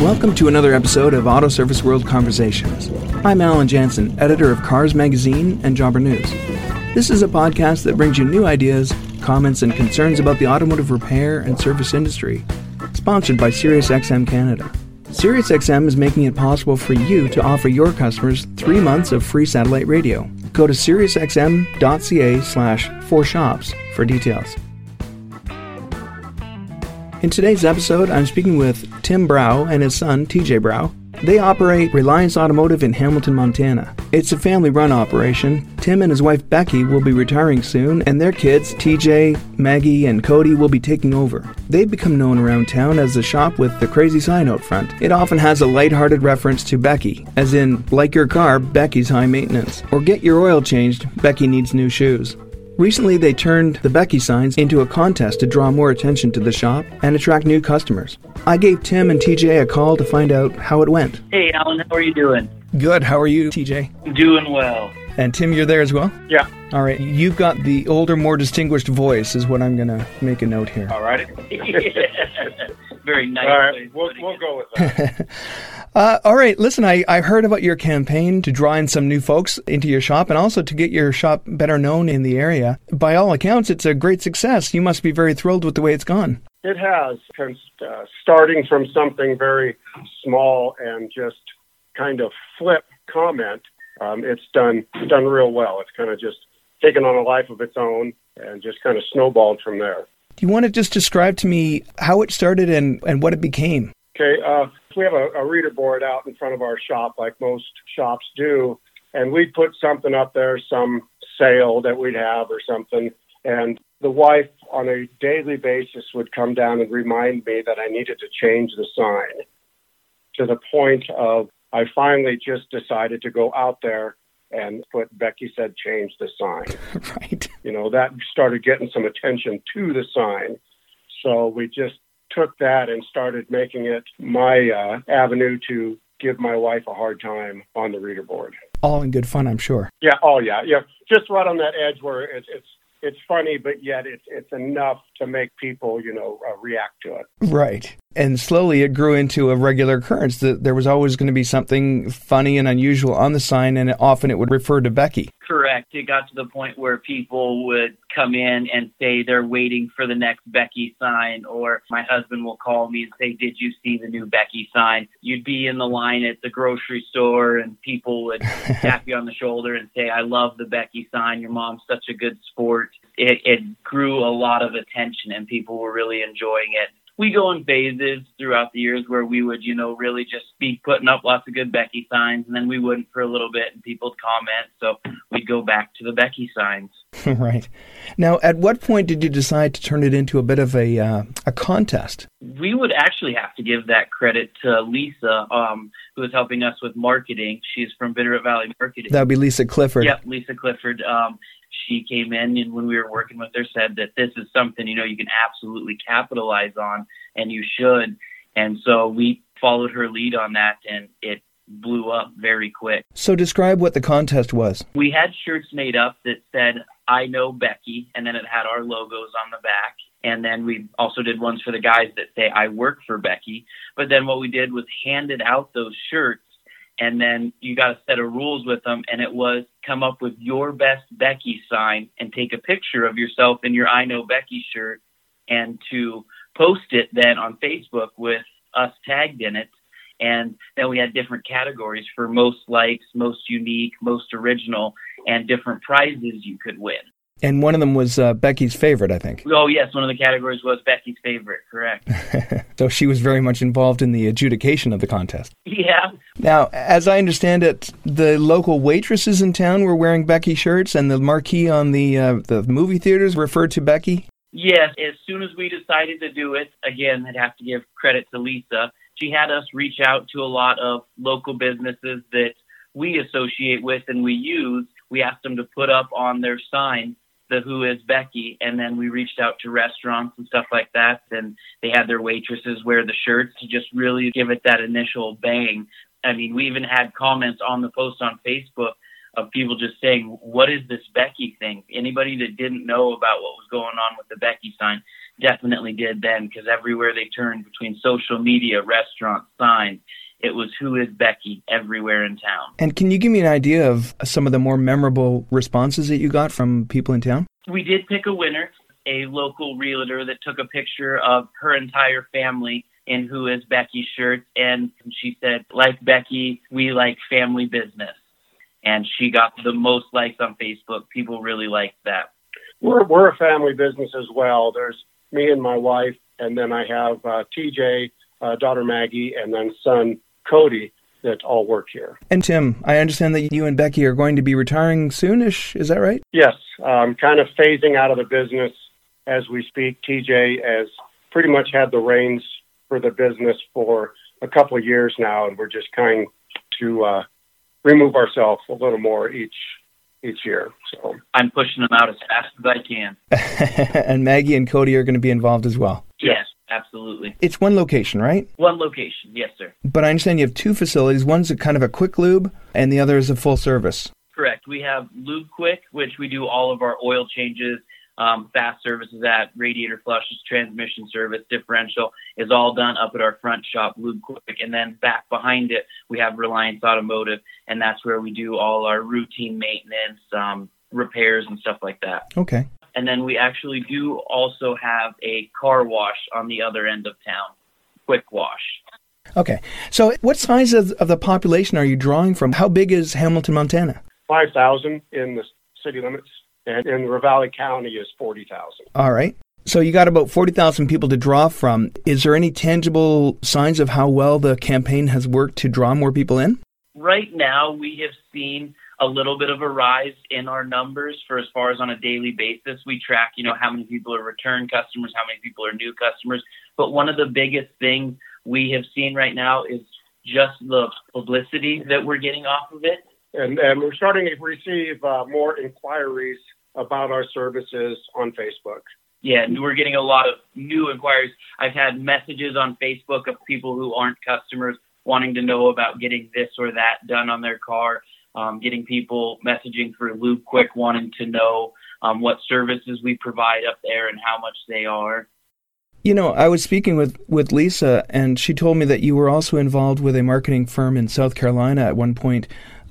Welcome to another episode of Auto Service World Conversations. I'm Alan Janssen, editor of Cars Magazine and Jobber News. This is a podcast that brings you new ideas, comments, and concerns about the automotive repair and service industry. Sponsored by SiriusXM Canada. SiriusXM is making it possible for you to offer your customers three months of free satellite radio. Go to SiriusXM.ca slash for shops for details. In today's episode, I'm speaking with Tim Brough and his son, TJ Brough. They operate Reliance Automotive in Hamilton, Montana. It's a family run operation. Tim and his wife Becky will be retiring soon, and their kids, TJ, Maggie, and Cody, will be taking over. They've become known around town as the shop with the crazy sign out front. It often has a light-hearted reference to Becky, as in, like your car, Becky's high maintenance. Or get your oil changed, Becky needs new shoes. Recently, they turned the Becky signs into a contest to draw more attention to the shop and attract new customers. I gave Tim and TJ a call to find out how it went. Hey, Alan, how are you doing? Good. How are you, TJ? Doing well. And Tim, you're there as well? Yeah. All right. You've got the older, more distinguished voice, is what I'm going to make a note here. All right. Very nice. All way right. of We'll, we'll go with that. Uh, all right. Listen, I, I heard about your campaign to draw in some new folks into your shop and also to get your shop better known in the area. By all accounts, it's a great success. You must be very thrilled with the way it's gone. it has, uh, starting from something very small and just kind of flip comment, um, it's done done real well. It's kind of just taken on a life of its own and just kind of snowballed from there. Do you want to just describe to me how it started and, and what it became? Okay, uh, we have a, a reader board out in front of our shop, like most shops do, and we'd put something up there, some sale that we'd have or something, and the wife on a daily basis would come down and remind me that I needed to change the sign to the point of I finally just decided to go out there and put Becky said change the sign right. you know, that started getting some attention to the sign. So we just took that and started making it my uh, avenue to give my wife a hard time on the reader board. All in good fun, I'm sure. Yeah, oh yeah, yeah, just right on that edge where it's it's it's funny, but yet it's it's enough to make people you know uh, react to it. Right. And slowly it grew into a regular occurrence that there was always going to be something funny and unusual on the sign, and often it would refer to Becky. Correct. It got to the point where people would come in and say they're waiting for the next Becky sign, or my husband will call me and say, Did you see the new Becky sign? You'd be in the line at the grocery store, and people would tap you on the shoulder and say, I love the Becky sign. Your mom's such a good sport. It, it grew a lot of attention, and people were really enjoying it. We go in phases throughout the years where we would, you know, really just be putting up lots of good Becky signs, and then we wouldn't for a little bit, and people would comment. So we'd go back to the Becky signs. right. Now, at what point did you decide to turn it into a bit of a uh, a contest? We would actually have to give that credit to Lisa, um, who is helping us with marketing. She's from Bitterroot Valley Marketing. That would be Lisa Clifford. Yep, Lisa Clifford. Um, she came in and when we were working with her said that this is something you know you can absolutely capitalize on and you should. And so we followed her lead on that and it blew up very quick. So describe what the contest was. We had shirts made up that said I know Becky and then it had our logos on the back. And then we also did ones for the guys that say I work for Becky. But then what we did was handed out those shirts and then you got a set of rules with them and it was come up with your best becky sign and take a picture of yourself in your i know becky shirt and to post it then on facebook with us tagged in it. And then we had different categories for most likes most unique most original and different prizes you could win. And one of them was uh, Becky's favorite, I think. oh yes. One of the categories was becky's favorite. Correct. So she was very much involved in the adjudication of the contest. yeah Now, as I understand it, the local waitresses in town were wearing Becky shirts, and the marquee on the uh, the movie theaters referred to Becky. Yes, as soon as we decided to do it, again, I'd have to give credit to Lisa. She had us reach out to a lot of local businesses that we associate with and we use. We asked them to put up on their sign the Who is Becky, and then we reached out to restaurants and stuff like that, and they had their waitresses wear the shirts to just really give it that initial bang. I mean, we even had comments on the post on Facebook of people just saying, "What is this Becky thing?" Anybody that didn't know about what was going on with the Becky sign, definitely did then because everywhere they turned between social media, restaurants, signs, it was who is Becky everywhere in town. And can you give me an idea of some of the more memorable responses that you got from people in town? We did pick a winner, a local realtor that took a picture of her entire family in Who is Becky shirts. And she said, like Becky, we like family business. And she got the most likes on Facebook. People really liked that. We're, we're a family business as well. There's me and my wife, and then I have uh, TJ, uh, daughter Maggie, and then son Cody that all work here. And Tim, I understand that you and Becky are going to be retiring soonish. Is that right? Yes, um, kind of phasing out of the business as we speak. TJ has pretty much had the reins for the business for a couple of years now, and we're just trying to uh, remove ourselves a little more each each year. So I'm pushing them out as fast as I can. and Maggie and Cody are going to be involved as well. Yes, absolutely. It's one location, right? One location, yes, sir. But I understand you have two facilities. One's a kind of a quick lube, and the other is a full service. Correct. We have Lube Quick, which we do all of our oil changes um, fast services at radiator flushes, transmission service, differential is all done up at our front shop, Lube Quick. And then back behind it, we have Reliance Automotive, and that's where we do all our routine maintenance, um, repairs, and stuff like that. Okay. And then we actually do also have a car wash on the other end of town, Quick Wash. Okay. So, what size of, of the population are you drawing from? How big is Hamilton, Montana? 5,000 in the city limits and in Ravalli County is 40,000. All right. So you got about 40,000 people to draw from. Is there any tangible signs of how well the campaign has worked to draw more people in? Right now, we have seen a little bit of a rise in our numbers for as far as on a daily basis. We track, you know, how many people are return customers, how many people are new customers. But one of the biggest things we have seen right now is just the publicity that we're getting off of it. And, and we're starting to receive uh, more inquiries about our services on Facebook. Yeah, we're getting a lot of new inquiries. I've had messages on Facebook of people who aren't customers wanting to know about getting this or that done on their car. Um, getting people messaging through Lube Quick wanting to know um, what services we provide up there and how much they are. You know, I was speaking with, with Lisa, and she told me that you were also involved with a marketing firm in South Carolina at one point.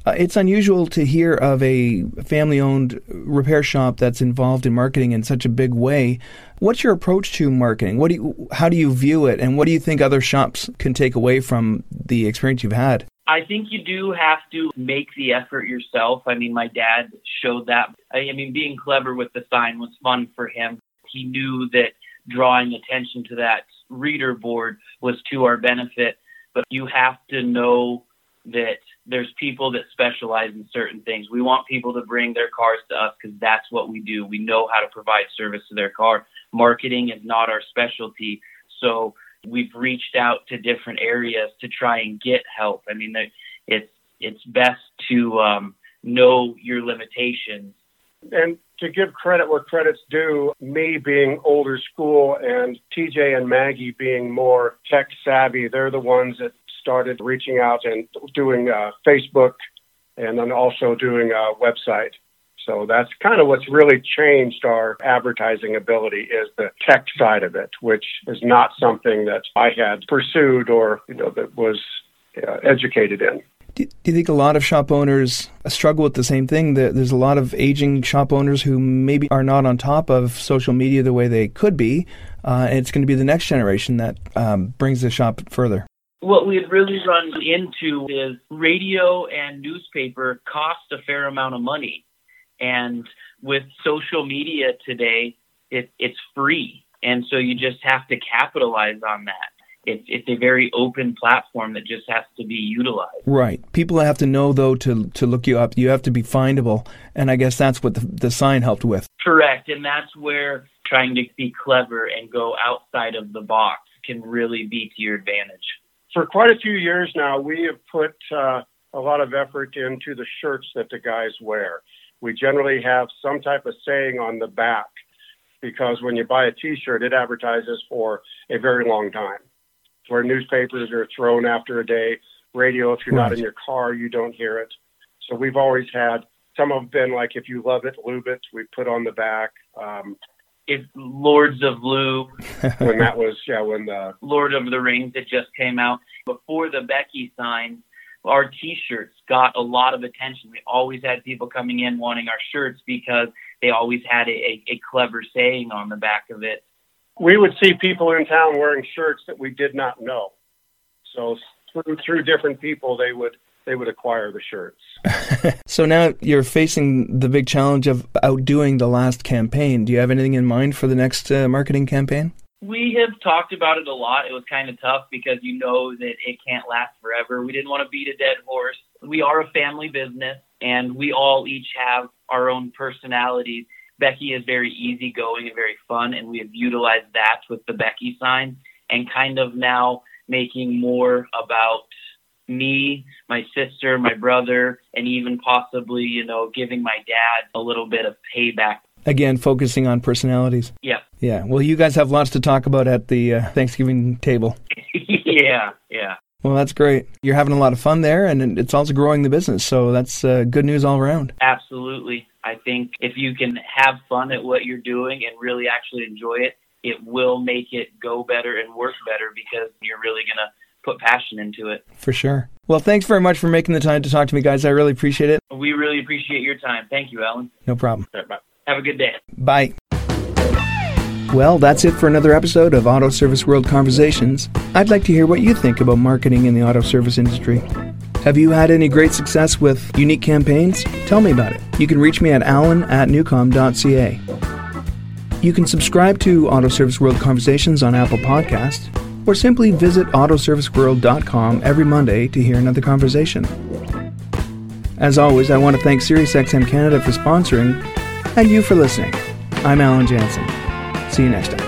Uh, it's unusual to hear of a family owned repair shop that's involved in marketing in such a big way. What's your approach to marketing? What do you, how do you view it, and what do you think other shops can take away from the experience you've had? I think you do have to make the effort yourself. I mean, my dad showed that. I mean, being clever with the sign was fun for him. He knew that drawing attention to that reader board was to our benefit, but you have to know that there's people that specialize in certain things. We want people to bring their cars to us because that's what we do. We know how to provide service to their car. Marketing is not our specialty. So we've reached out to different areas to try and get help. I mean, it's it's best to um, know your limitations. And to give credit where credit's due, me being older school and TJ and Maggie being more tech savvy, they're the ones that started reaching out and doing uh, Facebook and then also doing a website. So that's kind of what's really changed our advertising ability is the tech side of it, which is not something that I had pursued or you know that was uh, educated in. Do, you think a lot of shop owners struggle with the same thing? That There's a lot of aging shop owners who maybe are not on top of social media the way they could be, uh, and it's going to be the next generation that um, brings the shop further. What we had really run into is radio and newspaper cost a fair amount of money. And with social media today, it, it's free. And so you just have to capitalize on that. It's, it's a very open platform that just has to be utilized. Right. People have to know, though, to, to look you up. You have to be findable. And I guess that's what the, the sign helped with. Correct. And that's where trying to be clever and go outside of the box can really be to your advantage for quite a few years now, we have put uh, a lot of effort into the shirts that the guys wear. We generally have some type of saying on the back because when you buy a T-shirt, it advertises for a very long time. Where newspapers are thrown after a day, radio, if you're not in your car, you don't hear it. So we've always had some have been like, if you love it, lube it. We put on the back. Um, if Lords of Lube, when that was yeah when the Lord of the Rings had just came out before the Becky sign. Our T-shirts got a lot of attention. We always had people coming in wanting our shirts because they always had a, a, a clever saying on the back of it. we would see people in town wearing shirts that we did not know. So through through different people, they would they would acquire the shirts. So now you're facing the big challenge of outdoing the last campaign. Do you have anything in mind for the next uh, marketing campaign? We have talked about it a lot. It was kind of tough because you know that it can't last forever. We didn't want to beat a dead horse. We are a family business and we all each have our own personalities. Becky is very easygoing and very fun, and we have utilized that with the Becky sign and kind of now making more about me, my sister, my brother, and even possibly, you know, giving my dad a little bit of payback. Again, focusing on personalities. Yeah. Yeah. Well, you guys have lots to talk about at the uh, Thanksgiving table. yeah, yeah. Well, that's great. You're having a lot of fun there, and it's also growing the business. So that's uh, good news all around. Absolutely. I think if you can have fun at what you're doing and really actually enjoy it, it will make it go better and work better because you're really going to put passion into it. For sure. Well, thanks very much for making the time to talk to me, guys. I really appreciate it. We really appreciate your time. Thank you, Alan. No problem. All right, bye. Have a good day. Bye. Well, that's it for another episode of Auto Service World Conversations. I'd like to hear what you think about marketing in the auto service industry. Have you had any great success with unique campaigns? Tell me about it. You can reach me at alan at newcom.ca. You can subscribe to Auto Service World Conversations on Apple Podcasts, or simply visit autoserviceworld.com every Monday to hear another conversation. As always, I want to thank SiriusXM Canada for sponsoring, and you for listening. I'm Alan Janssen. See you next time.